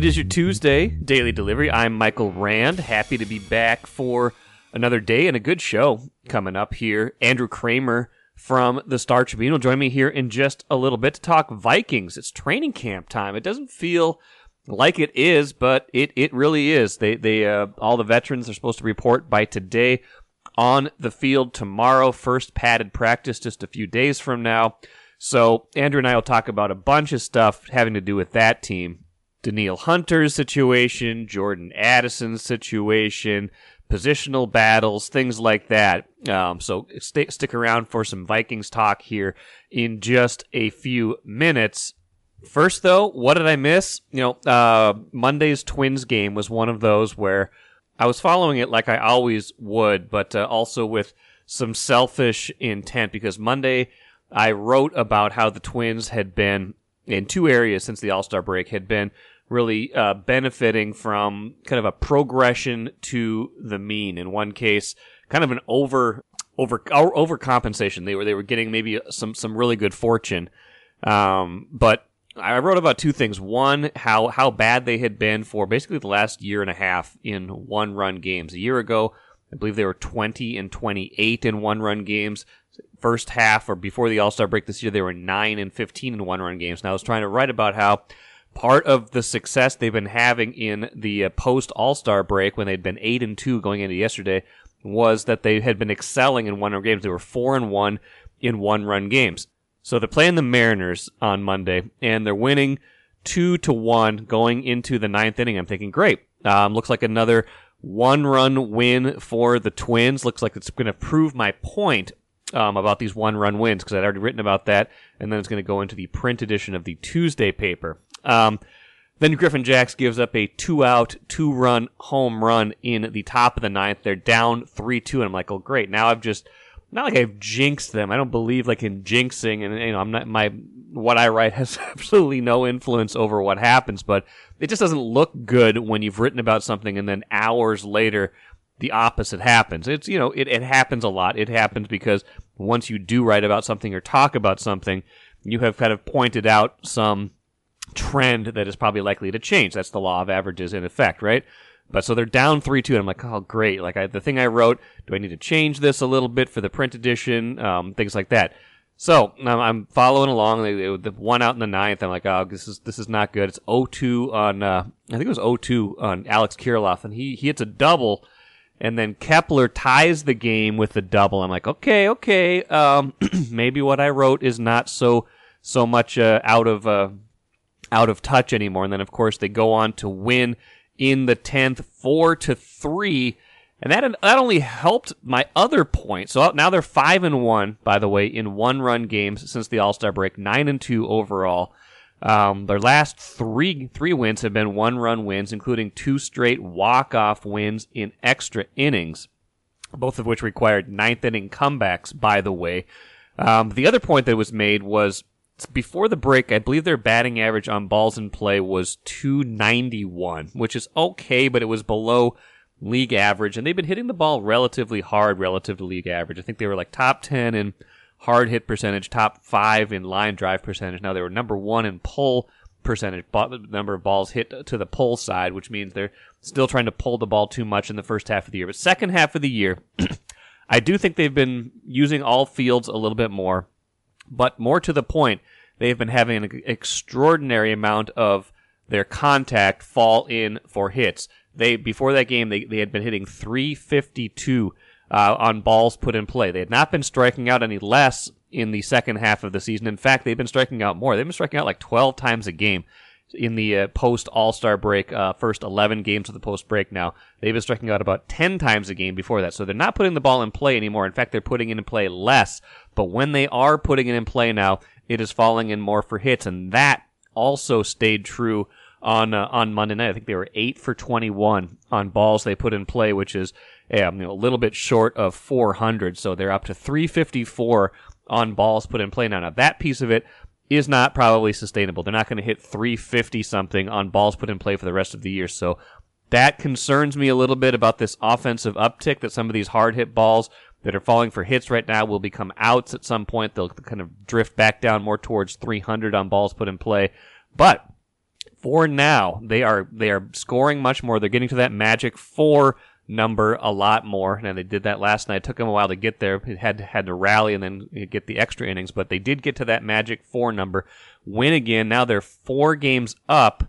It is your Tuesday daily delivery. I'm Michael Rand. Happy to be back for another day and a good show coming up here. Andrew Krammer from the Star Tribune will join me here in just a little bit to talk Vikings. It's training camp time. It doesn't feel like it is, but it, it really is. They they uh, all the veterans are supposed to report by today on the field tomorrow. First padded practice just a few days from now. So Andrew and I will talk about a bunch of stuff having to do with that team. Danielle Hunter's situation, Jordan Addison's situation, positional battles, things like that. Um, so stick around for some Vikings talk here in just a few minutes. First, though, what did I miss? You know, uh, Monday's Twins game was one of those where I was following it like I always would, but uh, also with some selfish intent because Monday I wrote about how the Twins had been in two areas since the All Star break had been really uh, benefiting from kind of a progression to the mean. In one case, kind of an over over overcompensation. They were they were getting maybe some some really good fortune, um, but I wrote about two things. One, how how bad they had been for basically the last year and a half in one run games. A year ago, I believe they were 20 and 28 in one run games. First half or before the All Star break this year, they were 9 and 15 in one run games. Now I was trying to write about how part of the success they've been having in the uh, post All Star break when they'd been 8 and 2 going into yesterday was that they had been excelling in one run games. They were 4 and 1 in one run games. So they're playing the Mariners on Monday, and they're winning two to one going into the ninth inning. I'm thinking, great. Um, looks like another one run win for the Twins. Looks like it's going to prove my point um, about these one run wins because I'd already written about that, and then it's going to go into the print edition of the Tuesday paper. Um, then Griffin Jax gives up a two out, two run home run in the top of the ninth. They're down 3 2, and I'm like, oh, great. Now I've just not like I've jinxed them. I don't believe like in jinxing, and you know, I'm not my what I write has absolutely no influence over what happens. But it just doesn't look good when you've written about something and then hours later the opposite happens. It's you know it, it happens a lot. It happens because once you do write about something or talk about something, you have kind of pointed out some trend that is probably likely to change. That's the law of averages in effect, right? But so they're down three two, and I'm like, oh great! Like I, the thing I wrote, do I need to change this a little bit for the print edition? Um, things like that. So I'm following along. They, the one out in the ninth. I'm like, oh, this is this is not good. It's 0-2 on uh, I think it was 0-2 on Alex Kirilloff, and he he hits a double, and then Kepler ties the game with a double. I'm like, okay, okay, um, maybe what I wrote is not so so much uh, out of uh, out of touch anymore. And then of course they go on to win in the 10th, 4 to 3. And that that only helped my other point. So now they're 5 and 1 by the way in one-run games since the All-Star break, 9 and 2 overall. Um, their last three three wins have been one-run wins, including two straight walk-off wins in extra innings, both of which required ninth inning comebacks. By the way, um, the other point that was made was before the break, I believe their batting average on balls in play was 291, which is okay, but it was below league average. And they've been hitting the ball relatively hard relative to league average. I think they were like top 10 in hard hit percentage, top five in line drive percentage. Now they were number one in pull percentage, number of balls hit to the pull side, which means they're still trying to pull the ball too much in the first half of the year. But second half of the year, I do think they've been using all fields a little bit more. But more to the point, they've been having an extraordinary amount of their contact fall in for hits. They before that game they, they had been hitting 352 uh, on balls put in play. They had not been striking out any less in the second half of the season. In fact, they've been striking out more. They've been striking out like 12 times a game in the uh, post All Star break, uh, first 11 games of the post break now. They've been striking out about 10 times a game before that. So they're not putting the ball in play anymore. In fact, they're putting it in play less. But when they are putting it in play now, it is falling in more for hits. And that also stayed true on uh, on Monday night. I think they were 8 for 21 on balls they put in play, which is you know, a little bit short of 400. So they're up to 354 on balls put in play now. Now that piece of it is not probably sustainable. They're not going to hit 350 something on balls put in play for the rest of the year. So that concerns me a little bit about this offensive uptick that some of these hard hit balls that are falling for hits right now will become outs at some point. They'll kind of drift back down more towards 300 on balls put in play. But for now, they are they are scoring much more. They're getting to that magic four number a lot more. And they did that last night. It took them a while to get there. It had had to rally and then get the extra innings, but they did get to that magic four number. Win again. Now they're four games up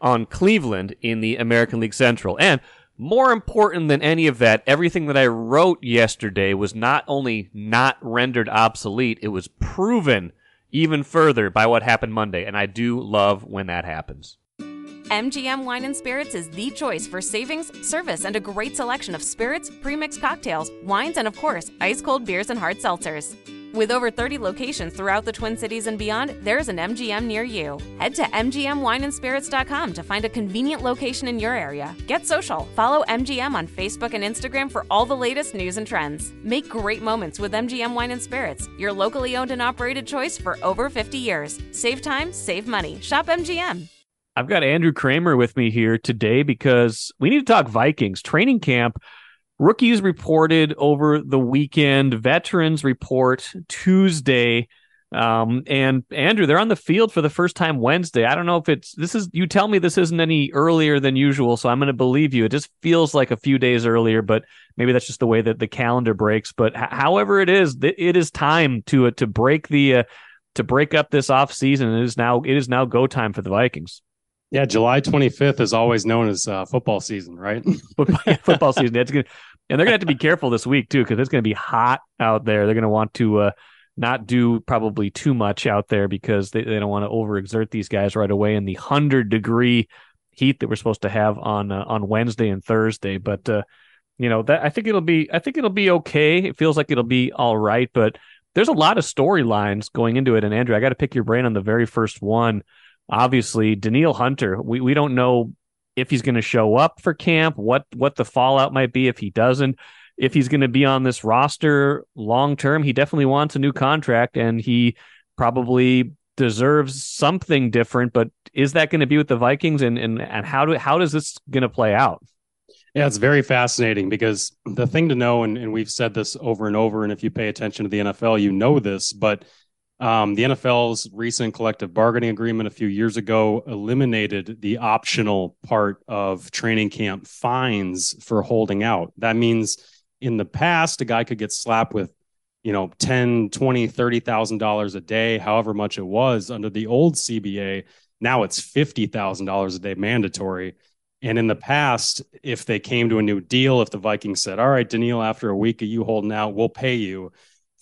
on Cleveland in the American League Central. And more important than any of that, everything that I wrote yesterday was not only not rendered obsolete, it was proven even further by what happened Monday. And I do love when that happens. MGM Wine and Spirits is the choice for savings, service, and a great selection of spirits, premixed cocktails, wines, and of course, ice cold beers and hard seltzers. With over 30 locations throughout the Twin Cities and beyond, there's an MGM near you. Head to MGMWineandSpirits.com to find a convenient location in your area. Get social. Follow MGM on Facebook and Instagram for all the latest news and trends. Make great moments with MGM Wine and Spirits, your locally owned and operated choice for over 50 years. Save time, save money. Shop MGM. I've got Andrew Krammer with me here today because we need to talk Vikings training camp. Rookies reported over the weekend, veterans report Tuesday. Um, and Andrew, they're on the field for the first time Wednesday. I don't know if it's this is you tell me this isn't any earlier than usual, so I'm going to believe you. It just feels like a few days earlier, but maybe that's just the way that the calendar breaks. But h- however it is, it is time to uh, to break the uh, to break up this off season. It is now it is now go time for the Vikings. Yeah, July 25th is always known as uh, football season, right? football season. That's good. And they're going to have to be careful this week, too, because it's going to be hot out there. They're going to want to uh, not do probably too much out there because they, they don't want to overexert these guys right away in the 100 degree heat that we're supposed to have on uh, on Wednesday and Thursday. But, uh, you know, that I think it'll be I think it'll be okay. It feels like it'll be all right, but there's a lot of storylines going into it. And Andrew, I got to pick your brain on the very first one obviously Danielle Hunter, we, we don't know if he's going to show up for camp, what what the fallout might be if he doesn't, if he's going to be on this roster long term. He definitely wants a new contract and he probably deserves something different, but is that going to be with the Vikings and and, and how do how does this going to play out? Yeah, it's very fascinating because the thing to know, and, and we've said this over and over, and if you pay attention to the NFL, you know this, but um, the NFL's recent collective bargaining agreement a few years ago eliminated the optional part of training camp fines for holding out. That means in the past, a guy could get slapped with, you know, 10, 20, 30,000 dollars a day, however much it was under the old CBA. Now it's $50,000 a day mandatory. And in the past, if they came to a new deal, if the Vikings said, all right, Danielle, after a week of you holding out, we'll pay you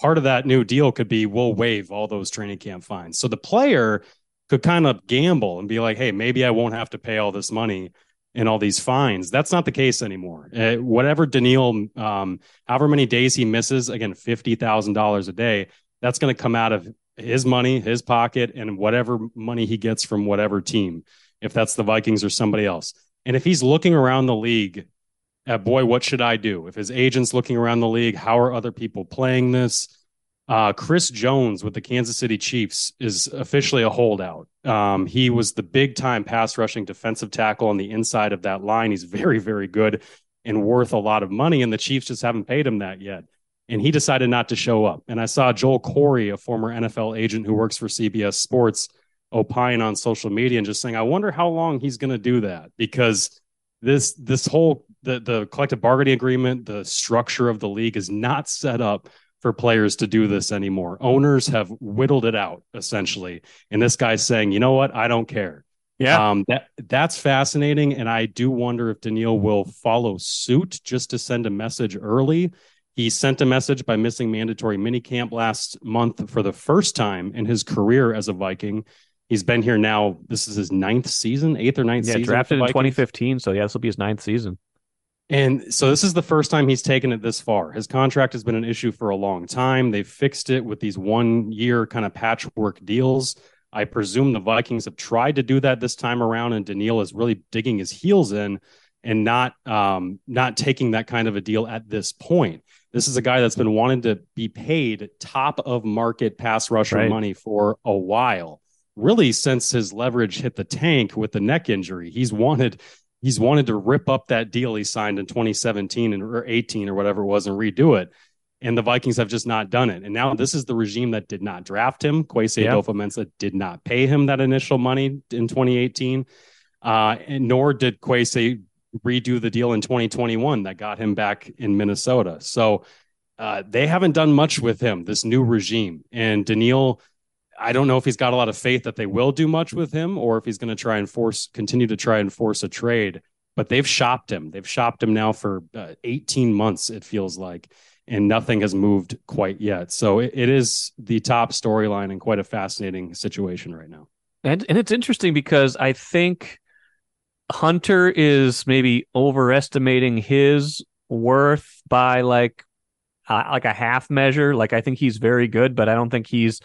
part of that new deal could be we'll waive all those training camp fines. So the player could kind of gamble and be like, hey, maybe I won't have to pay all this money and all these fines. That's not the case anymore. Uh, whatever Danielle, um, however many days he misses, again, $50,000 a day, that's going to come out of his money, his pocket, and whatever money he gets from whatever team, if that's the Vikings or somebody else. And if he's looking around the league at boy, what should I do? If his agent's looking around the league, how are other people playing this? Uh, Chris Jones with the Kansas City Chiefs is officially a holdout. Um, he was the big time pass rushing defensive tackle on the inside of that line. He's very, very good and worth a lot of money, and the Chiefs just haven't paid him that yet. And he decided not to show up. And I saw Joel Corry, a former NFL agent who works for CBS Sports, opine on social media and just saying, I wonder how long he's going to do that because this this whole the the collective bargaining agreement, the structure of the league is not set up for players to do this anymore. Owners have whittled it out essentially, and this guy's saying, "You know what? I don't care." Yeah, um, that that's fascinating, and I do wonder if Danielle will follow suit just to send a message early. He sent a message by missing mandatory minicamp last month for the first time in his career as a Viking. He's been here now. This is his ninth season, eighth or ninth yeah, season. drafted in 2015. So yeah, this will be his ninth season. And so this is the first time he's taken it this far. His contract has been an issue for a long time. They've fixed it with these one year kind of patchwork deals. I presume the Vikings have tried to do that this time around, and Danielle is really digging his heels in and not um, not taking that kind of a deal at this point. This is a guy that's been wanting to be paid top of market pass rusher right. money for a while. Really, since his leverage hit the tank with the neck injury, he's wanted he's wanted to rip up that deal he signed in 2017 and, or 18 or whatever it was and redo it. and the Vikings have just not done it. And now this is the regime that did not draft him. Kwesi yeah. Adofo-Mensah did not pay him that initial money in 2018, uh, and nor did Kwesi redo the deal in 2021 that got him back in Minnesota. So uh, they haven't done much with him, this new regime. And Danielle, I don't know if he's got a lot of faith that they will do much with him or if he's going to try and force, continue to try and force a trade. But they've shopped him. They've shopped him now for uh, 18 months, it feels like and nothing has moved quite yet. So it, it is the top storyline and quite a fascinating situation right now. And and it's interesting because I think Hunter is maybe overestimating his worth by like uh, like a half measure. Like I think he's very good, but I don't think he's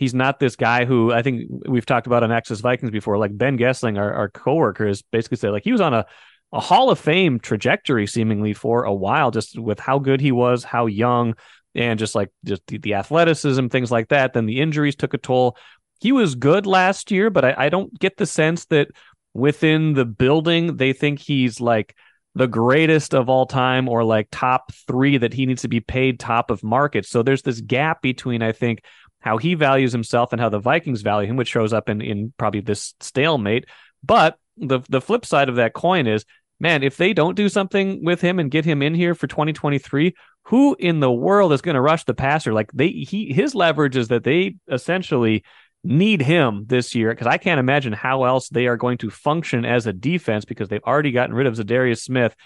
he's not this guy who I think we've talked about on Access Vikings before. Like Ben Goessling, our, our coworker, has basically said like he was on a a Hall of Fame trajectory seemingly for a while, just with how good he was, how young, and just like just the, the athleticism, things like that. Then the injuries took a toll. He was good last year, but I, I don't get the sense that within the building they think he's like the greatest of all time or like top three that he needs to be paid top of market. So there's this gap between, I think, how he values himself and how the Vikings value him, which shows up in, in probably this stalemate. But the the flip side of that coin is man, if they don't do something with him and get him in here for 2023, who in the world is going to rush the passer? Like they, he, his leverage is that they essentially need him this year because I can't imagine how else they are going to function as a defense because they've already gotten rid of Za'Darius Smith.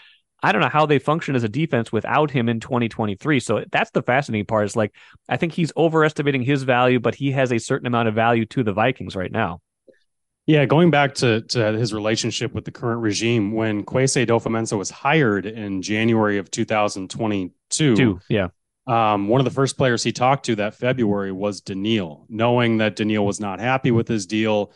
I don't know how they function as a defense without him in 2023. So that's the fascinating part. Is like I think he's overestimating his value, but he has a certain amount of value to the Vikings right now. Yeah, going back to, to his relationship with the current regime, when Kwesi Adofo-Mensah was hired in January of 2022, Two, yeah, um, one of the first players he talked to that February was Danielle, knowing that Danielle was not happy with his deal.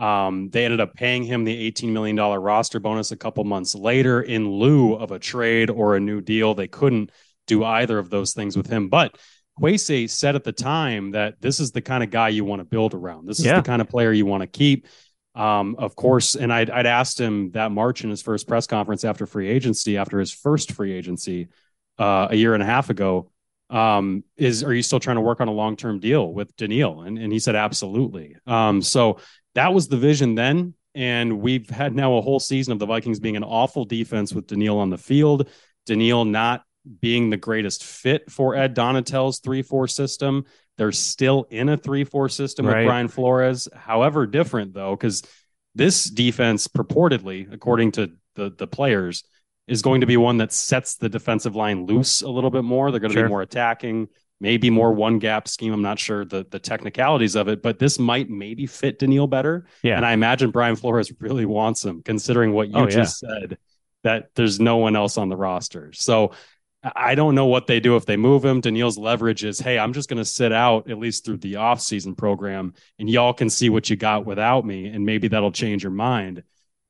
Um, they ended up paying him the $18 million roster bonus a couple months later in lieu of a trade or a new deal. They couldn't do either of those things with him. But Kwesi said at the time that this is the kind of guy you want to build around. This is yeah. the kind of player you want to keep. Um, of course, and I'd, I'd asked him that March in his first press conference after free agency, after his first free agency uh, a year and a half ago, um, is are you still trying to work on a long term deal with Danielle? And, and he said absolutely. Um, so that was the vision then, and we've had now a whole season of the Vikings being an awful defense with Danielle on the field, Danielle not being the greatest fit for Ed Donatell's three four system. They're still in a 3 4 system right. with Brian Flores. However, different though, because this defense purportedly, according to the, the players, is going to be one that sets the defensive line loose a little bit more. They're going to sure. be more attacking, maybe more one gap scheme. I'm not sure the, the technicalities of it, but this might maybe fit Danielle better. Yeah. And I imagine Brian Flores really wants him, considering what you oh, just yeah. said, that there's no one else on the roster. So I don't know what they do if they move him. Danielle's leverage is, hey, I'm just going to sit out at least through the offseason program and y'all can see what you got without me. And maybe that'll change your mind.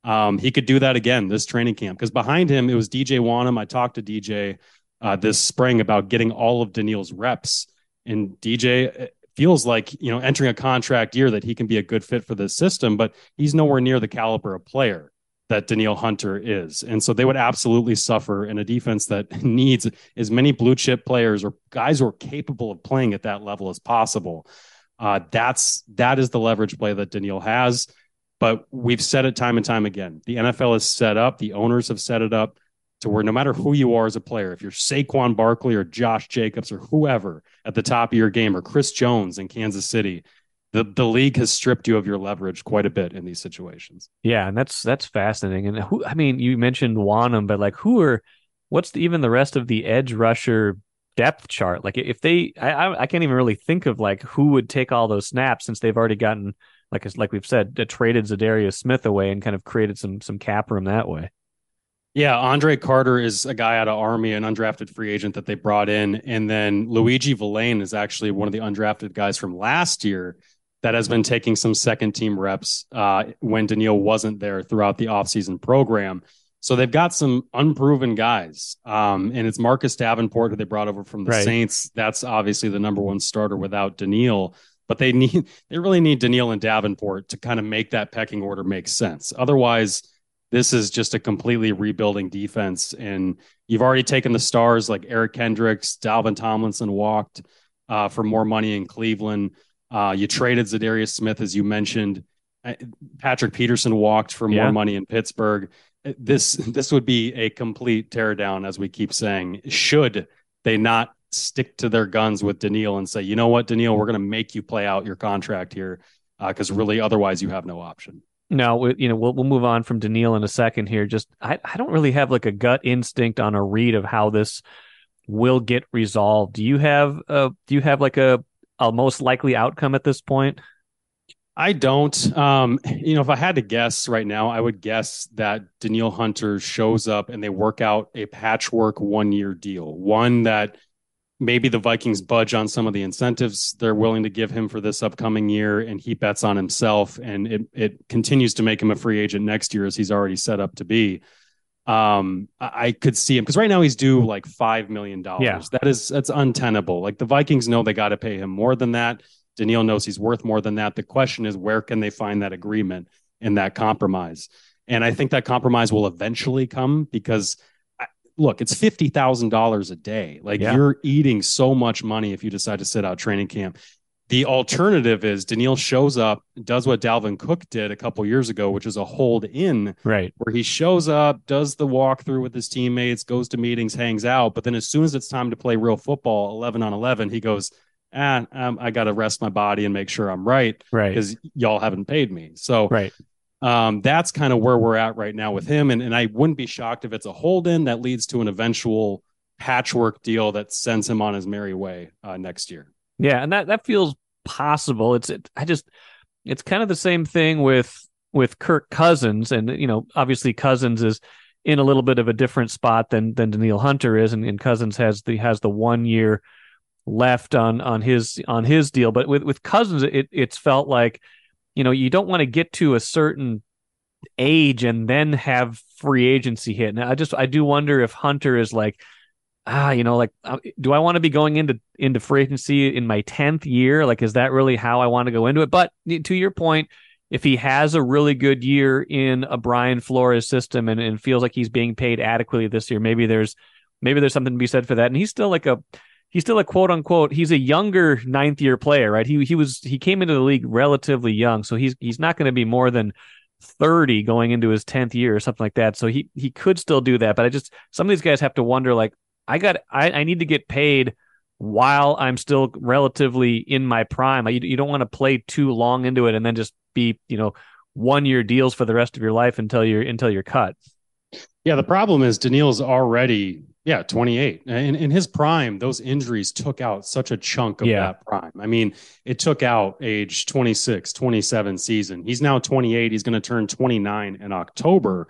Um, he could do that again this training camp because behind him, it was DJ Wonnum. I talked to DJ uh, this spring about getting all of Danielle's reps. And DJ feels like, you know, entering a contract year that he can be a good fit for the system, but he's nowhere near the caliber of player that Danielle Hunter is. And so they would absolutely suffer in a defense that needs as many blue chip players or guys who are capable of playing at that level as possible. Uh, that's that is the leverage play that Danielle has. But we've said it time and time again. The NFL is set up, the owners have set it up to where no matter who you are as a player, if you're Saquon Barkley or Josh Jacobs or whoever at the top of your game or Chris Jones in Kansas City, the the league has stripped you of your leverage quite a bit in these situations. Yeah, and that's that's fascinating. And who I mean, you mentioned Wonnum, but like who are what's the, even the rest of the edge rusher depth chart? Like if they, I I can't even really think of like who would take all those snaps since they've already gotten like like we've said, traded Za'Darius Smith away and kind of created some some cap room that way. Yeah, Andre Carter is a guy out of Army, an undrafted free agent that they brought in, and then Luiji Vilain is actually one of the undrafted guys from last year that has been taking some second team reps uh, when Danielle wasn't there throughout the offseason program. So they've got some unproven guys. Um, and it's Marcus Davenport, who they brought over from the right. Saints. That's obviously the number one starter without Danielle. But they need they really need Danielle and Davenport to kind of make that pecking order make sense. Otherwise, This is just a completely rebuilding defense. And you've already taken the stars like Eric Kendricks, Dalvin Tomlinson walked uh, for more money in Cleveland. Uh, you traded Za'Darius Smith, as you mentioned. Patrick Peterson walked for more yeah. money in Pittsburgh. This this would be a complete teardown, as we keep saying. Should they not stick to their guns with Danielle and say, you know what, Danielle, we're going to make you play out your contract here because uh, really, otherwise, you have no option. No, you know we'll we'll move on from Danielle in a second here. Just I, I don't really have like a gut instinct on a read of how this will get resolved. Do you have uh do you have like a a most likely outcome at this point? I don't. Um, you know, if I had to guess right now, I would guess that Danielle Hunter shows up and they work out a patchwork one year deal, one that maybe the Vikings budge on some of the incentives they're willing to give him for this upcoming year, and he bets on himself, and it it continues to make him a free agent next year as he's already set up to be. Um, I, could see him because right now he's due like five million dollars. Yeah. That is that's untenable. Like the Vikings know they got to pay him more than that. Danielle knows he's worth more than that. The question is where can they find that agreement and that compromise? And I think that compromise will eventually come because look, it's fifty thousand dollars a day. Like yeah. you're eating so much money if you decide to sit out training camp. The alternative is Danielle shows up, does what Dalvin Cook did a couple years ago, which is a hold in, right? Where he shows up, does the walkthrough with his teammates, goes to meetings, hangs out, but then as soon as it's time to play real football, eleven on eleven, he goes, ah, um, I got to rest my body and make sure I'm right, right? Because y'all haven't paid me, so right um, that's kind of where we're at right now with him. And, and I wouldn't be shocked if it's a hold in that leads to an eventual patchwork deal that sends him on his merry way uh, next year. Yeah. And that, that feels possible. It's, it, I just, it's kind of the same thing with, with Kirk Cousins. And, you know, obviously Cousins is in a little bit of a different spot than, than Danielle Hunter is. And, and Cousins has the, has the one year left on, on his, on his deal. But with, with Cousins, it, it's felt like, you know, you don't want to get to a certain age and then have free agency hit. And I just I do wonder if Hunter is like ah, you know, like uh, do I want to be going into into free agency in my 10th year? Like is that really how I want to go into it? But to your point, if he has a really good year in a Brian Flores system and, and feels like he's being paid adequately this year, maybe there's maybe there's something to be said for that. And he's still like a he's still a quote unquote he's a younger ninth year player, right? He he was he came into the league relatively young, so he's he's not going to be more than 30 going into his 10th year or something like that. So he he could still do that, but I just some of these guys have to wonder like I got I, I need to get paid while I'm still relatively in my prime. You, you don't want to play too long into it and then just be, you know, one year deals for the rest of your life until you're until you're cut. Yeah, the problem is Danielle's already yeah, 28. In, in his prime, those injuries took out such a chunk of yeah. that prime. I mean, it took out age 26, 27 season. He's now 28. He's going to turn 29 in October.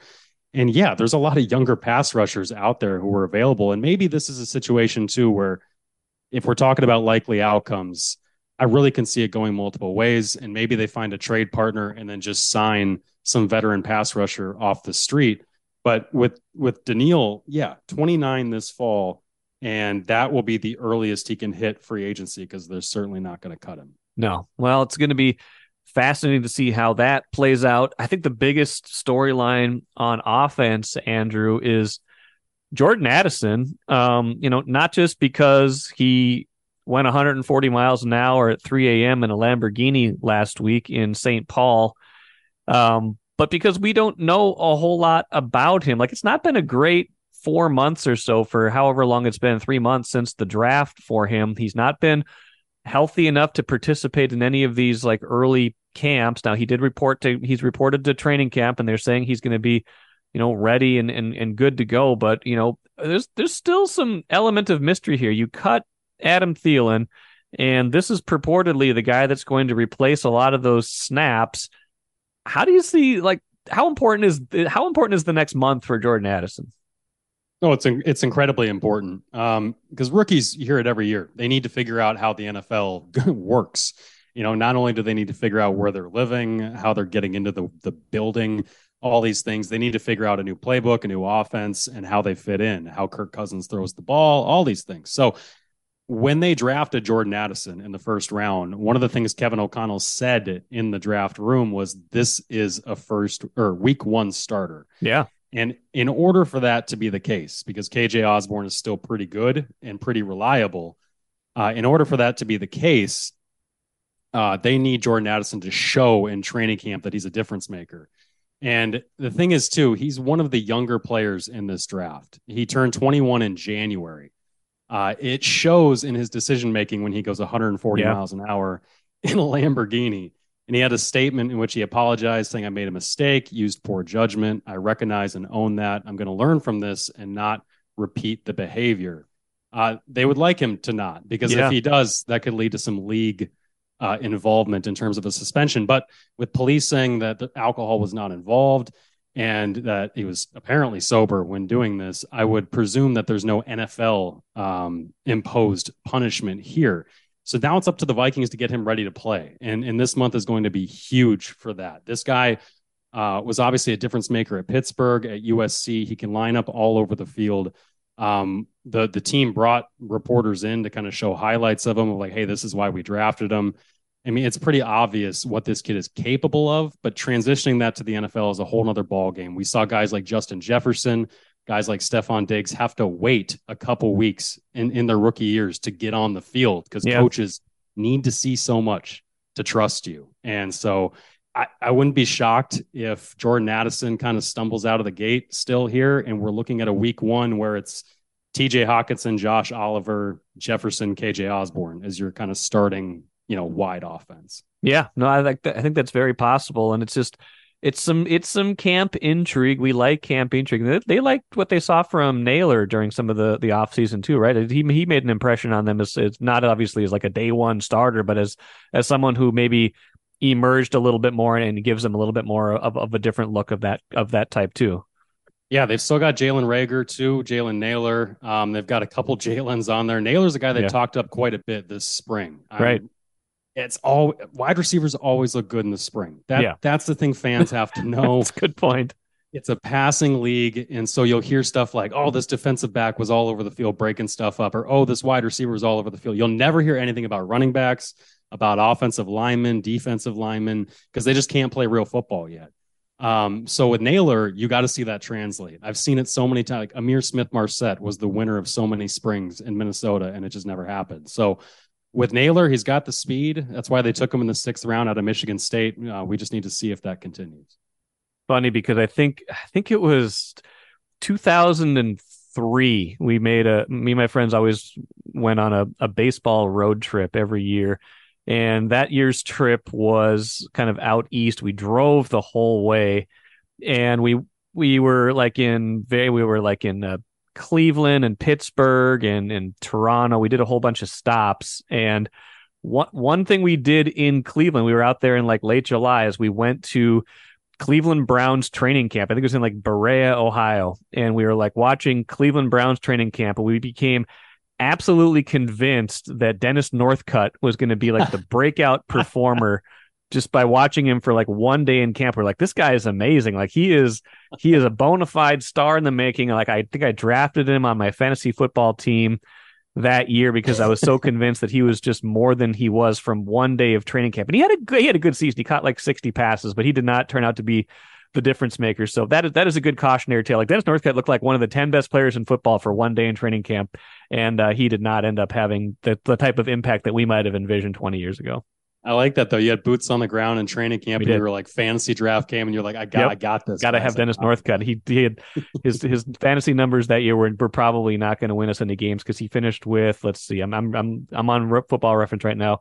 And yeah, there's a lot of younger pass rushers out there who are available. And maybe this is a situation too where if we're talking about likely outcomes, I really can see it going multiple ways. And maybe they find a trade partner and then just sign some veteran pass rusher off the street but with with Danielle, yeah, 29 this fall, and that will be the earliest he can hit free agency because they're certainly not going to cut him. No. Well, it's going to be fascinating to see how that plays out. I think the biggest storyline on offense, Andrew, is Jordan Addison. Um, you know, not just because he went 140 miles an hour at 3 a.m. in a Lamborghini last week in St. Paul, um, but because we don't know a whole lot about him. Like it's not been a great four months or so for however long it's been, three months since the draft for him. He's not been healthy enough to participate in any of these like early camps. Now he did report to he's reported to training camp and they're saying he's going to be, you know, ready and, and and good to go. But you know, there's there's still some element of mystery here. You cut Adam Thielen, and this is purportedly the guy that's going to replace a lot of those snaps how do you see like how important is how important is the next month for Jordan Addison? No, it's it's incredibly important um, because rookies you hear it every year. They need to figure out how the NFL works. You know, not only do they need to figure out where they're living, how they're getting into the the building, all these things. They need to figure out a new playbook, a new offense, and how they fit in. How Kirk Cousins throws the ball, all these things. So when they drafted Jordan Addison in the first round, one of the things Kevin O'Connell said in the draft room was this is a first or week one starter. Yeah. And in order for that to be the case, because KJ Osborn is still pretty good and pretty reliable, uh, in order for that to be the case, uh, they need Jordan Addison to show in training camp that he's a difference maker. And the thing is, too, he's one of the younger players in this draft. He turned 21 in January. Uh, it shows in his decision making when he goes 140 yeah. miles an hour in a Lamborghini. And he had a statement in which he apologized, saying, I made a mistake, used poor judgment. I recognize and own that. I'm going to learn from this and not repeat the behavior. Uh, they would like him to not, because yeah. if he does, that could lead to some league uh, involvement in terms of a suspension. But with police saying that the alcohol was not involved, and that he was apparently sober when doing this, I would presume that there's no NFL um, imposed punishment here. So now it's up to the Vikings to get him ready to play. And, and this month is going to be huge for that. This guy uh, was obviously a difference maker at Pittsburgh, at USC. He can line up all over the field. Um, the the team brought reporters in to kind of show highlights of him, like, hey, this is why we drafted him. I mean, it's pretty obvious what this kid is capable of, but transitioning that to the NFL is a whole nother ball game. We saw guys like Justin Jefferson, guys like Stefon Diggs have to wait a couple weeks in, in their rookie years to get on the field because yeah. coaches need to see so much to trust you. And so I, I wouldn't be shocked if Jordan Addison kind of stumbles out of the gate still here. And we're looking at a week one where it's TJ Hockenson, Josh Oliver, Jefferson, KJ Osborn as your kind of starting you know wide offense. Yeah, no, I like that. I think that's very possible, and it's just it's some it's some camp intrigue. We like camp intrigue. They, they liked what they saw from Nailor during some of the the off season too, right? He he made an impression on them as it's not obviously as like a day one starter, but as as someone who maybe emerged a little bit more and gives them a little bit more of, of a different look of that of that type too. Yeah, they've still got Jalen Reagor too, Jalen Nailor. Um, they've got a couple Jalen's on there. Nailor's a guy they yeah. talked up quite a bit this spring. Right it's all wide receivers always look good in the spring. That yeah. that's the thing fans have to know. that's a good point. It's a passing league, and so you'll hear stuff like, "Oh, this defensive back was all over the field breaking stuff up," or "Oh, this wide receiver was all over the field." You'll never hear anything about running backs, about offensive linemen, defensive linemen, because they just can't play real football yet. Um, so with Nailor, you got to see that translate. I've seen it so many times. Like Ihmir Smith-Marsette was the winner of so many springs in Minnesota, and it just never happened. So with Nailor, he's got the speed. That's why they took him in the sixth round out of Michigan State. Uh, we just need to see if that continues. Funny because I think I think it was 2003. We made a me and my friends always went on a, a baseball road trip every year, and that year's trip was kind of out east. We drove the whole way, and we we were like in we were like in uh, Cleveland and Pittsburgh and, and Toronto. We did a whole bunch of stops. And one, one thing we did in Cleveland, we were out there in like late July, as we went to Cleveland Browns training camp. I think it was in like Berea, Ohio. And we were like watching Cleveland Browns training camp. And we became absolutely convinced that Dennis Northcutt was going to be like the breakout performer just by watching him for like one day in camp, we're like, this guy is amazing. Like he is, he is a bona fide star in the making. Like I think I drafted him on my fantasy football team that year because I was so convinced that he was just more than he was from one day of training camp. And he had a good, he had a good season. He caught like 60 passes, but he did not turn out to be the difference maker. So that is that is a good cautionary tale. Like Dennis Northcutt looked like one of the 10 best players in football for one day in training camp. And uh, he did not end up having the, the type of impact that we might have envisioned 20 years ago. I like that though. You had boots on the ground in training camp, we and did. you were like fantasy draft came, and you're like, I got, yep. I got this. Got to have Dennis Northcutt. He, he had his his fantasy numbers that year were, were probably not going to win us any games because he finished with let's see, I'm I'm I'm I'm on Football Reference right now.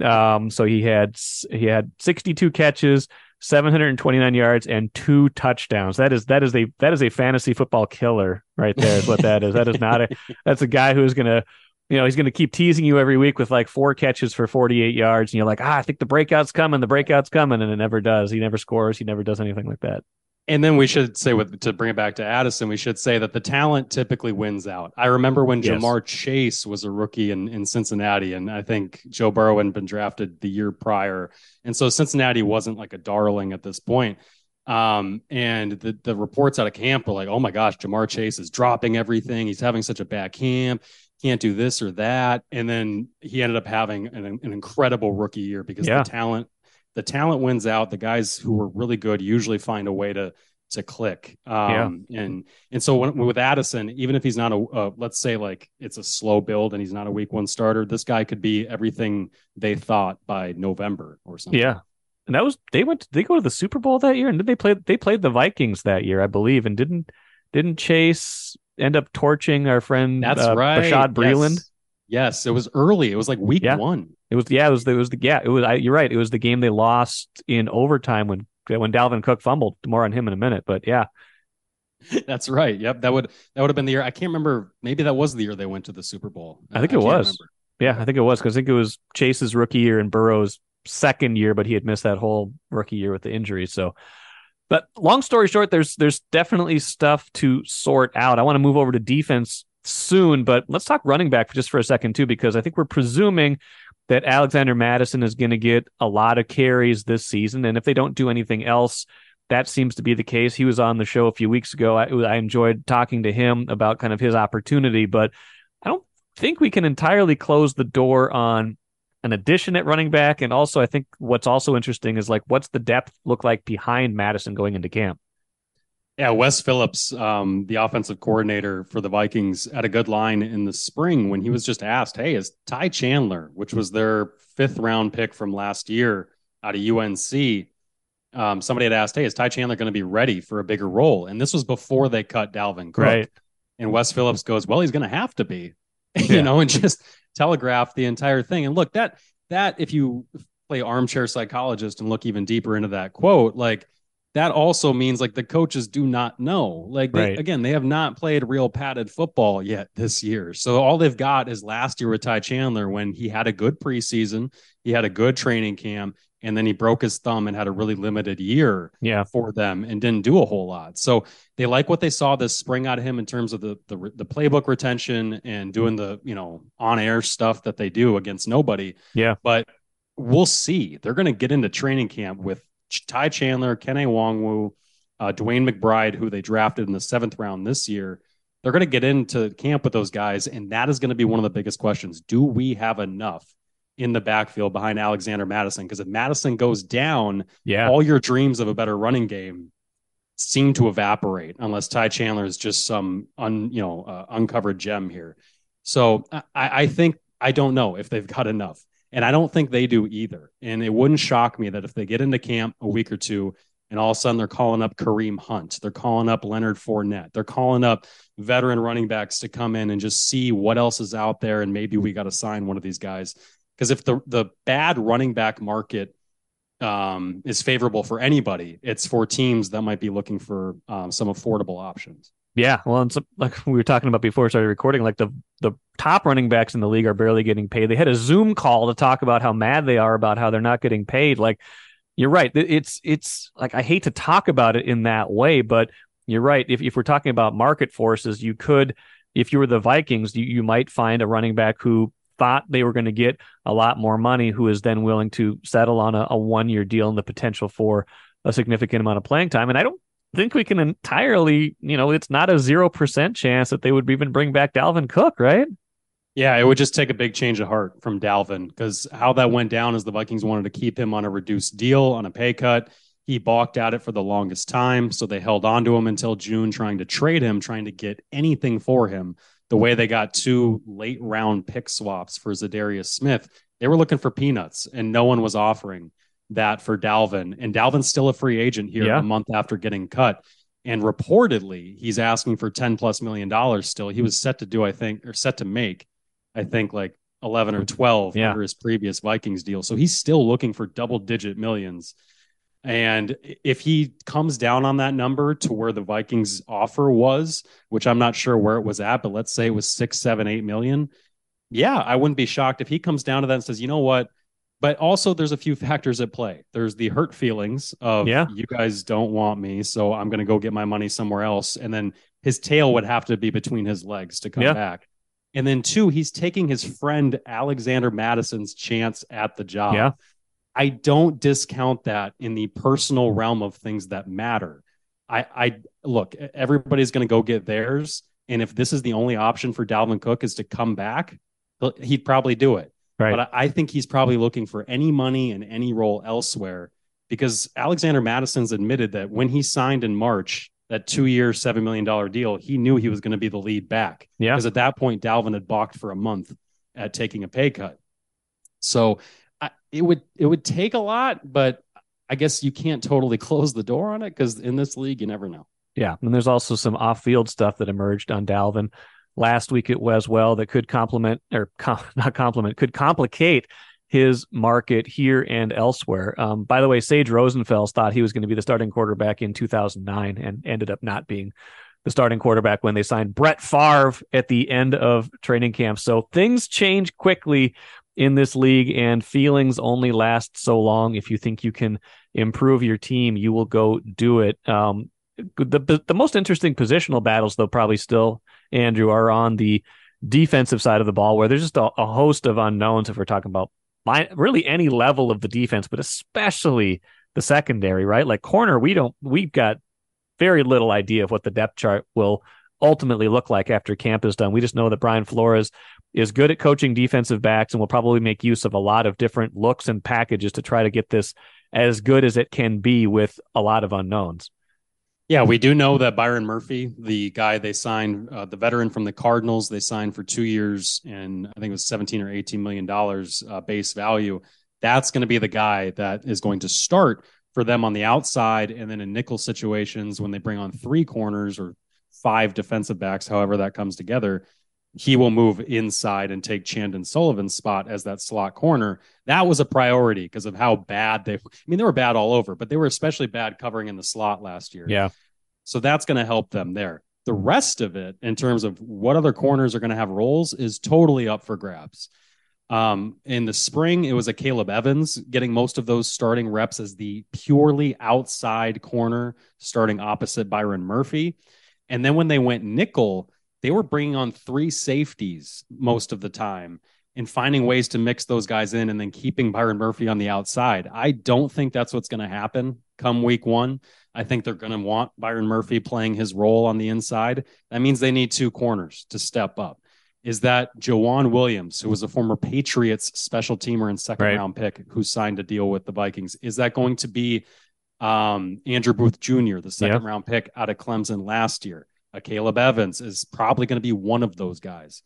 Um, so he had he had 62 catches, 729 yards, and two touchdowns. That is that is a that is a fantasy football killer right there. Is what that is. That is not a that's a guy who's going to you know, he's going to keep teasing you every week with like four catches for 48 yards. And you're like, ah, I think the breakout's coming. The breakout's coming. And it never does. He never scores. He never does anything like that. And then we should say, with to bring it back to Addison, we should say that the talent typically wins out. I remember when yes. Ja'Marr Chase was a rookie in, in Cincinnati, and I think Joe Burrow had been drafted the year prior. And so Cincinnati wasn't like a darling at this point. Um, and the the reports out of camp were like, oh my gosh, Ja'Marr Chase is dropping everything. He's having such a bad camp. Can't do this or that. And then he ended up having an, an incredible rookie year because Yeah. the talent, the talent wins out. The guys who were really good usually find a way to to click. Um, and and so when, with Addison, even if he's not a, uh, let's say like it's a slow build and he's not a week one starter, this guy could be everything they thought by November or something. Yeah. And that was they went they go to the Super Bowl that year and did they play they played the Vikings that year, I believe, and didn't didn't Chase end up torching our friend That's uh, right. Bashaud Breeland? Yes. Yes, it was early. It was like week Yeah. one. It was yeah, it was it was the yeah, it was I, you're right. It was the game they lost in overtime when when Dalvin Cook fumbled. More on him in a minute, but yeah, That's right. Yep. That would that would have been the year. I can't remember. Maybe that was the year they went to the Super Bowl. I think it can't was. remember. yeah, I think it was because I think it was Chase's rookie year and Burrow's second year, but he had missed that whole rookie year with the injury. So, but long story short, there's there's definitely stuff to sort out. I want to move over to defense soon, but let's talk running back just for a second too, because I think we're presuming that Alexander Mattison is going to get a lot of carries this season, and if they don't do anything else. That seems to be the case. He was on the show a few weeks ago. I, I enjoyed talking to him about kind of his opportunity, but I don't think we can entirely close the door on an addition at running back. And also, I think what's also interesting is like, what's the depth look like behind Mattison going into camp? Yeah, Wes Phillips, um, the offensive coordinator for the Vikings, had a good line in the spring when he was just asked, "Hey, is Ty Chandler, which was their fifth round pick from last year out of UNC?" Um, somebody had asked, "Hey, is Ty Chandler going to be ready for a bigger role?" And this was before they cut Dalvin Cook. Right. And Wes Phillips goes, "Well, he's going to have to be," Yeah. you know, and just telegraph the entire thing. And look, that that if you play armchair psychologist and look even deeper into that quote, like that also means like the coaches do not know. Like they, Right. again, they have not played real padded football yet this year. So all they've got is last year with Ty Chandler when he had a good preseason, he had a good training camp, and then he broke his thumb and had a really limited year Yeah. for them and didn't do a whole lot. So they like what they saw this spring out of him in terms of the the, the playbook retention and doing the you know on air stuff that they do against nobody. Yeah. But we'll see. They're going to get into training camp with Ty Chandler, Kene Nwangwu, uh, DeWayne McBride, who they drafted in the seventh round this year. They're going to get into camp with those guys, and that is going to be one of the biggest questions. Do we have enough in the backfield behind Alexander Mattison? Because if Mattison goes down, Yeah. all your dreams of a better running game seem to evaporate unless Ty Chandler is just some un, you know uh, uncovered gem here. So I, I think I don't know if they've got enough, and I don't think they do either. And it wouldn't shock me that if they get into camp a week or two, and all of a sudden they're calling up Kareem Hunt, they're calling up Leonard Fournette, they're calling up veteran running backs to come in and just see what else is out there, and maybe we got to sign one of these guys. Because if the the bad running back market um, is favorable for anybody, it's for teams that might be looking for um, some affordable options. Yeah. Well, like we were talking about before we started recording, like the, the top running backs in the league are barely getting paid. They had a Zoom call to talk about how mad they are about how they're not getting paid. Like, you're right. It's, it's like, I hate to talk about it in that way, but you're right. If, if we're talking about market forces, you could, if you were the Vikings, you, you might find a running back who thought they were going to get a lot more money, who is then willing to settle on a, a one year deal and the potential for a significant amount of playing time. And I don't think we can entirely, you know, it's not a 0% chance that they would even bring back Dalvin Cook, right? Yeah, it would just take a big change of heart from Dalvin because how that went down is the Vikings wanted to keep him on a reduced deal on a pay cut. He balked at it for the longest time. So they held on to him until June, trying to trade him, trying to get anything for him. The way they got two late round pick swaps for Za'Darius Smith, they were looking for peanuts and no one was offering that for Dalvin. And Dalvin's still a free agent here Yeah. a month after getting cut. And reportedly, he's asking for 10 plus million dollars still. He was set to do, I think, or set to make, I think, like 11 or 12 Yeah. under his previous Vikings deal. So he's still looking for double digit millions. And if he comes down on that number to where the Vikings offer was, which I'm not sure where it was at, but let's say it was six, seven, eight million. Yeah, I wouldn't be shocked if he comes down to that and says, you know what? But also, there's a few factors at play. There's the hurt feelings of Yeah. you guys don't want me, so I'm going to go get my money somewhere else. And then his tail would have to be between his legs to come Yeah. back. And then two, he's taking his friend Alexander Mattison's chance at the job. Yeah. I don't discount that in the personal realm of things that matter. I, I look, everybody's going to go get theirs. And if this is the only option for Dalvin Cook is to come back, he'd probably do it. Right. But I think he's probably looking for any money and any role elsewhere because Alexander Mattison's admitted that when he signed in March, that two year, $7 million deal, he knew he was going to be the lead back. Yeah. Because at that point, Dalvin had balked for a month at taking a pay cut. So I, it would it would take a lot, but I guess you can't totally close the door on it because in this league, you never know. Yeah. And there's also some off field stuff that emerged on Dalvin last week it was well that could complement or com- not complement, could complicate his market here and elsewhere. Um, by the way, Sage Rosenfels thought he was going to be the starting quarterback in 2009 and ended up not being the starting quarterback when they signed Brett Favre at the end of training camp. So things change quickly in this league, and feelings only last so long. If you think you can improve your team, you will go do it. Um, the, the, the most interesting positional battles, though, probably still Andrew are on the defensive side of the ball, where there's just a, a host of unknowns. If we're talking about really any level of the defense, but especially the secondary, right? Like corner, we don't, we've got very little idea of what the depth chart will ultimately look like after camp is done. We just know that Brian Flores is good at coaching defensive backs and will probably make use of a lot of different looks and packages to try to get this as good as it can be with a lot of unknowns. Yeah, we do know that Byron Murphy, the guy they signed, uh, the veteran from the Cardinals, they signed for two years and I think it was 17 or 18 million dollars uh, base value. That's going to be the guy that is going to start for them on the outside. And then in nickel situations, when they bring on three corners or five defensive backs, however that comes together, he will move inside and take Chandon Sullivan's spot as that slot corner. That was a priority because of how bad they I mean, they were bad all over, but they were especially bad covering in the slot last year. Yeah. So that's going to help them there. The rest of it, in terms of what other corners are going to have roles, is totally up for grabs. Um, in the spring, it was Akayleb Evans getting most of those starting reps as the purely outside corner, starting opposite Byron Murphy. And then when they went nickel, they were bringing on three safeties most of the time and finding ways to mix those guys in and then keeping Byron Murphy on the outside. I don't think that's what's going to happen come week one. I think they're going to want Byron Murphy playing his role on the inside. That means they need two corners to step up. Is that Joejuan Williams, who was a former Patriots special teamer and second right. round pick who signed a deal with the Vikings? Is that going to be um, Andrew Booth Jr., the second round pick out of Clemson last year? Akayleb Evans is probably going to be one of those guys.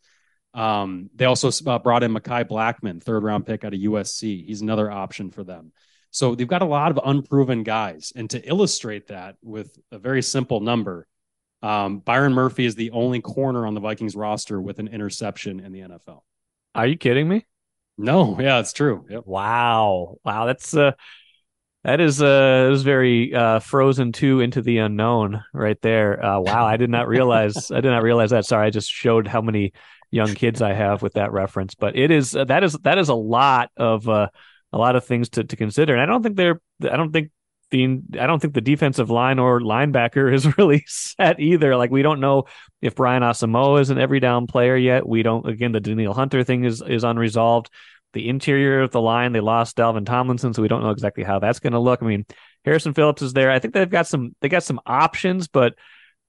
Um, they also uh, brought in Mekhi Blackman, third round pick out of USC. He's another option for them. So they've got a lot of unproven guys. And to illustrate that with a very simple number, um, Byron Murphy is the only corner on the Vikings roster with an interception in the NFL. Are you kidding me? No, yeah, it's true. Yep. Wow, wow, that's uh, that is uh, is very uh, Frozen two into the unknown right there. Uh, wow, I did not realize I did not realize that. Sorry, I just showed how many young kids I have with that reference. But it is uh, that is that is a lot of uh, a lot of things to, to consider. And I don't think they're I don't think the I don't think the defensive line or linebacker is really set either. Like we don't know if Brian Asamoah is an every down player yet. We don't again the Danielle Hunter thing is is unresolved the interior of the line. They lost Dalvin Tomlinson, so we don't know exactly how that's going to look. I mean, Harrison Phillips is there. I think they've got some they got some options, but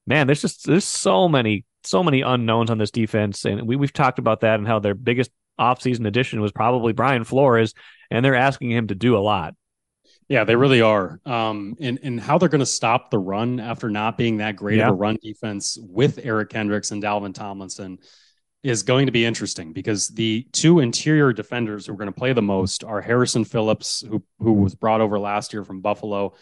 man, there's just there's so many so many unknowns on this defense, and we we've talked about that and how their biggest offseason addition was probably Brian Flores, and they're asking him to do a lot. Yeah, they really are. Um, and and how they're going to stop the run after not being that great yeah. of a run defense with Eric Kendricks and Dalvin Tomlinson is going to be interesting because the two interior defenders who are going to play the most are Harrison Phillips, who who was brought over last year from Buffalo,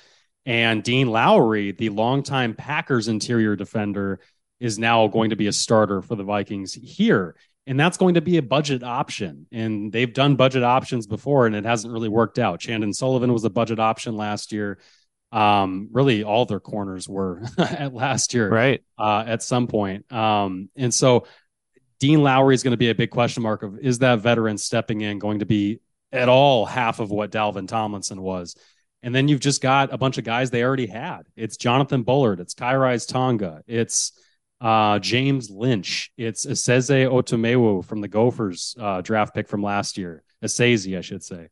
and Dean Lowry, the longtime Packers interior defender, is now going to be a starter for the Vikings here. And that's going to be a budget option. And they've done budget options before and it hasn't really worked out. Chandon Sullivan was a budget option last year. Um, really all their corners were at last year, right? Uh, at some point. Um, and so Dean Lowry is going to be a big question mark of is that veteran stepping in going to be at all half of what Dalvin Tomlinson was? And then you've just got a bunch of guys they already had. It's Jonathan Bullard, it's Khyiris Tonga, it's uh, James Lynch, it's Esezi Otomewu from the Gophers uh, draft pick from last year, Esezi, I should say.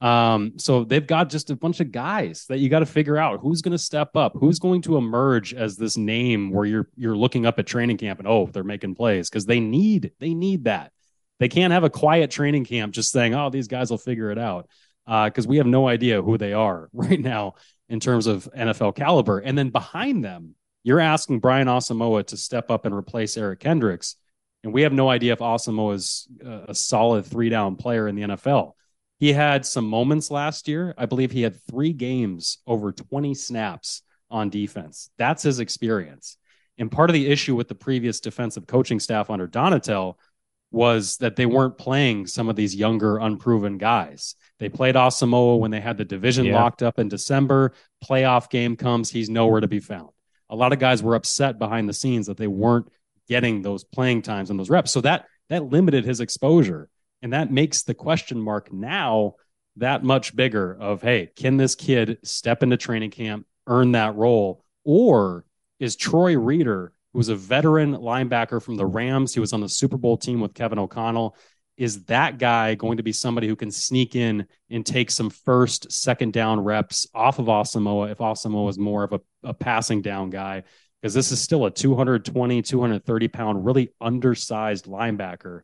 Um, so they've got just a bunch of guys that you got to figure out who's going to step up, who's going to emerge as this name where you're you're looking up at training camp and oh, they're making plays because they need they need that. They can't have a quiet training camp just saying, oh, these guys will figure it out because uh, we have no idea who they are right now in terms of NFL caliber. And then behind them, you're asking Brian Asamoah to step up and replace Eric Kendricks. And we have no idea if Asamoah is a solid three down player in the NFL. He had some moments last year. I believe he had three games over 20 snaps on defense. That's his experience. And part of the issue with the previous defensive coaching staff under Donatell was that they weren't playing some of these younger, unproven guys. They played Asamoah when they had the division yeah. locked up in December. Playoff game comes, he's nowhere to be found. A lot of guys were upset behind the scenes that they weren't getting those playing times and those reps. So that that limited his exposure. And that makes the question mark now that much bigger of, hey, can this kid step into training camp, earn that role? Or is Troy Reeder, who's a veteran linebacker from the Rams, he was on the Super Bowl team with Kevin O'Connell, is that guy going to be somebody who can sneak in and take some first, second down reps off of Asamoah if Asamoah is more of a, a passing down guy? Because this is still a 220, 230 pound, really undersized linebacker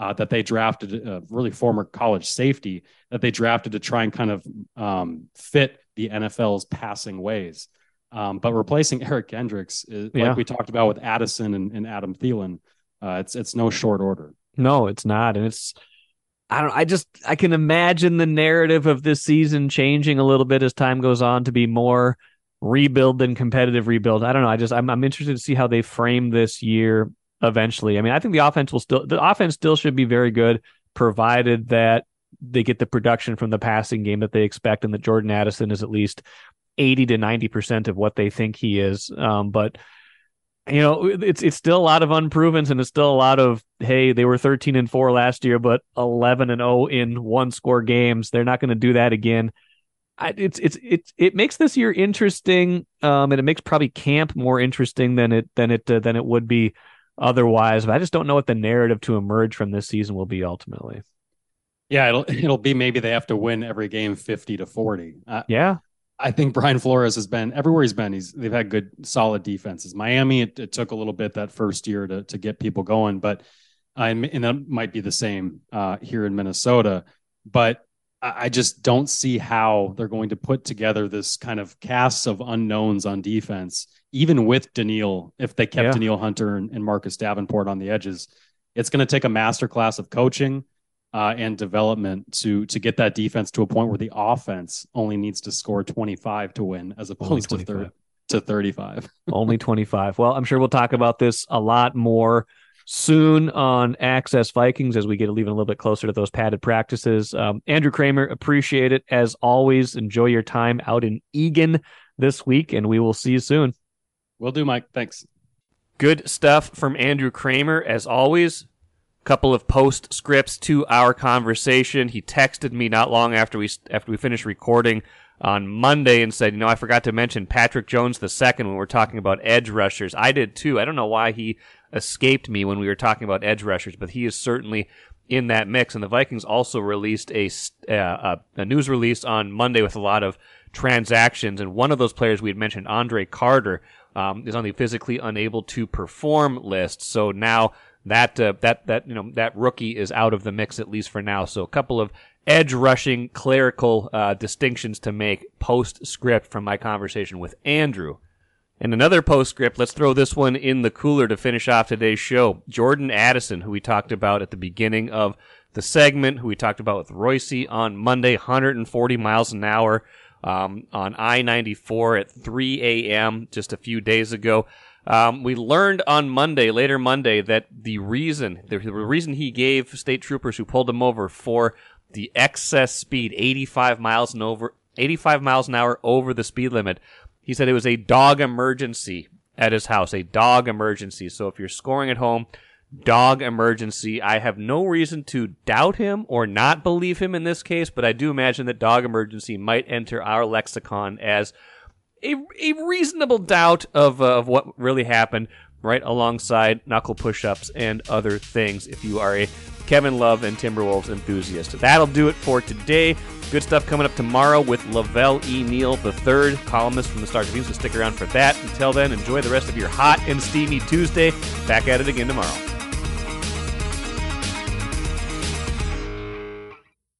uh, that they drafted, uh, really former college safety that they drafted to try and kind of um, fit the NFL's passing ways. Um, but replacing Eric Kendricks, is, yeah. like we talked about with Addison and, and Adam Thielen, uh, it's it's no short order. No, it's not, and it's I don't. I just I can imagine the narrative of this season changing a little bit as time goes on to be more rebuild than competitive rebuild. I don't know. I just I'm I'm interested to see how they frame this year eventually. I mean, I think the offense will still the offense still should be very good, provided that they get the production from the passing game that they expect, and that Jordan Addison is at least eighty to ninety percent of what they think he is. Um, but you know, it's it's still a lot of unprovens, and it's still a lot of hey, they were thirteen and four last year, but eleven and zero in one score games. They're not going to do that again. I, it's it's it's it makes this year interesting, um, and it makes probably camp more interesting than it than it uh, than it would be otherwise. But I just don't know what the narrative to emerge from this season will be ultimately. Yeah, it'll it'll be maybe they have to win every game fifty to forty. Uh, yeah, I think Brian Flores has been everywhere he's been. He's they've had good solid defenses. Miami, it, it took a little bit that first year to to get people going, but uh, and, and that might be the same uh, here in Minnesota. But I just don't see how they're going to put together this kind of cast of unknowns on defense, even with Danielle, if they kept yeah. Danielle Hunter and, and, Marcus Davenport on the edges. It's going to take a masterclass of coaching uh, and development to to get that defense to a point where the offense only needs to score 25 to win as opposed to, 30, to 35. only 25. Well, I'm sure we'll talk about this a lot more soon on Access Vikings as we get even a little bit closer to those padded practices. Um, Andrew Krammer, appreciate it as always. Enjoy your time out in Eagan this week, and we will see you soon. Will do, Mike. Thanks. Good stuff from Andrew Krammer as always. Couple of postscripts to our conversation. He texted me not long after we after we finished recording on Monday and said, you know, I forgot to mention Patrick Jones the second when we are talking about edge rushers. I did too. I don't know why he escaped me when we were talking about edge rushers, but he is certainly in that mix. And the Vikings also released a, uh, a news release on Monday with a lot of transactions. And one of those players we had mentioned, Andre Carter, um, is on the physically unable to perform list. So now that uh, that that you know that rookie is out of the mix at least for now. So a couple of edge rushing clerical uh, distinctions to make postscript from my conversation with Andrew and another postscript, let's throw this one in the cooler to finish off today's show. Jordan Addison, who we talked about at the beginning of the segment, who we talked about with Royce on Monday, 140 miles an hour um, on I 94 at 3 a.m. just a few days ago. Um, we learned on Monday, later Monday, that the reason, the reason he gave state troopers who pulled him over for the excess speed, 85 miles over, 85 miles an hour over the speed limit, he said it was a dog emergency at his house, a dog emergency. So if you're scoring at home, dog emergency. I have no reason to doubt him or not believe him in this case, but I do imagine that dog emergency might enter our lexicon as a, a reasonable doubt of, uh, of what really happened, right alongside knuckle push ups and other things if you are a Kevin Love and Timberwolves enthusiast. That'll do it for today. Good stuff coming up tomorrow with La Velle E. Neal, the third columnist from the Star Tribune. So stick around for that. Until then, enjoy the rest of your hot and steamy Tuesday. Back at it again tomorrow.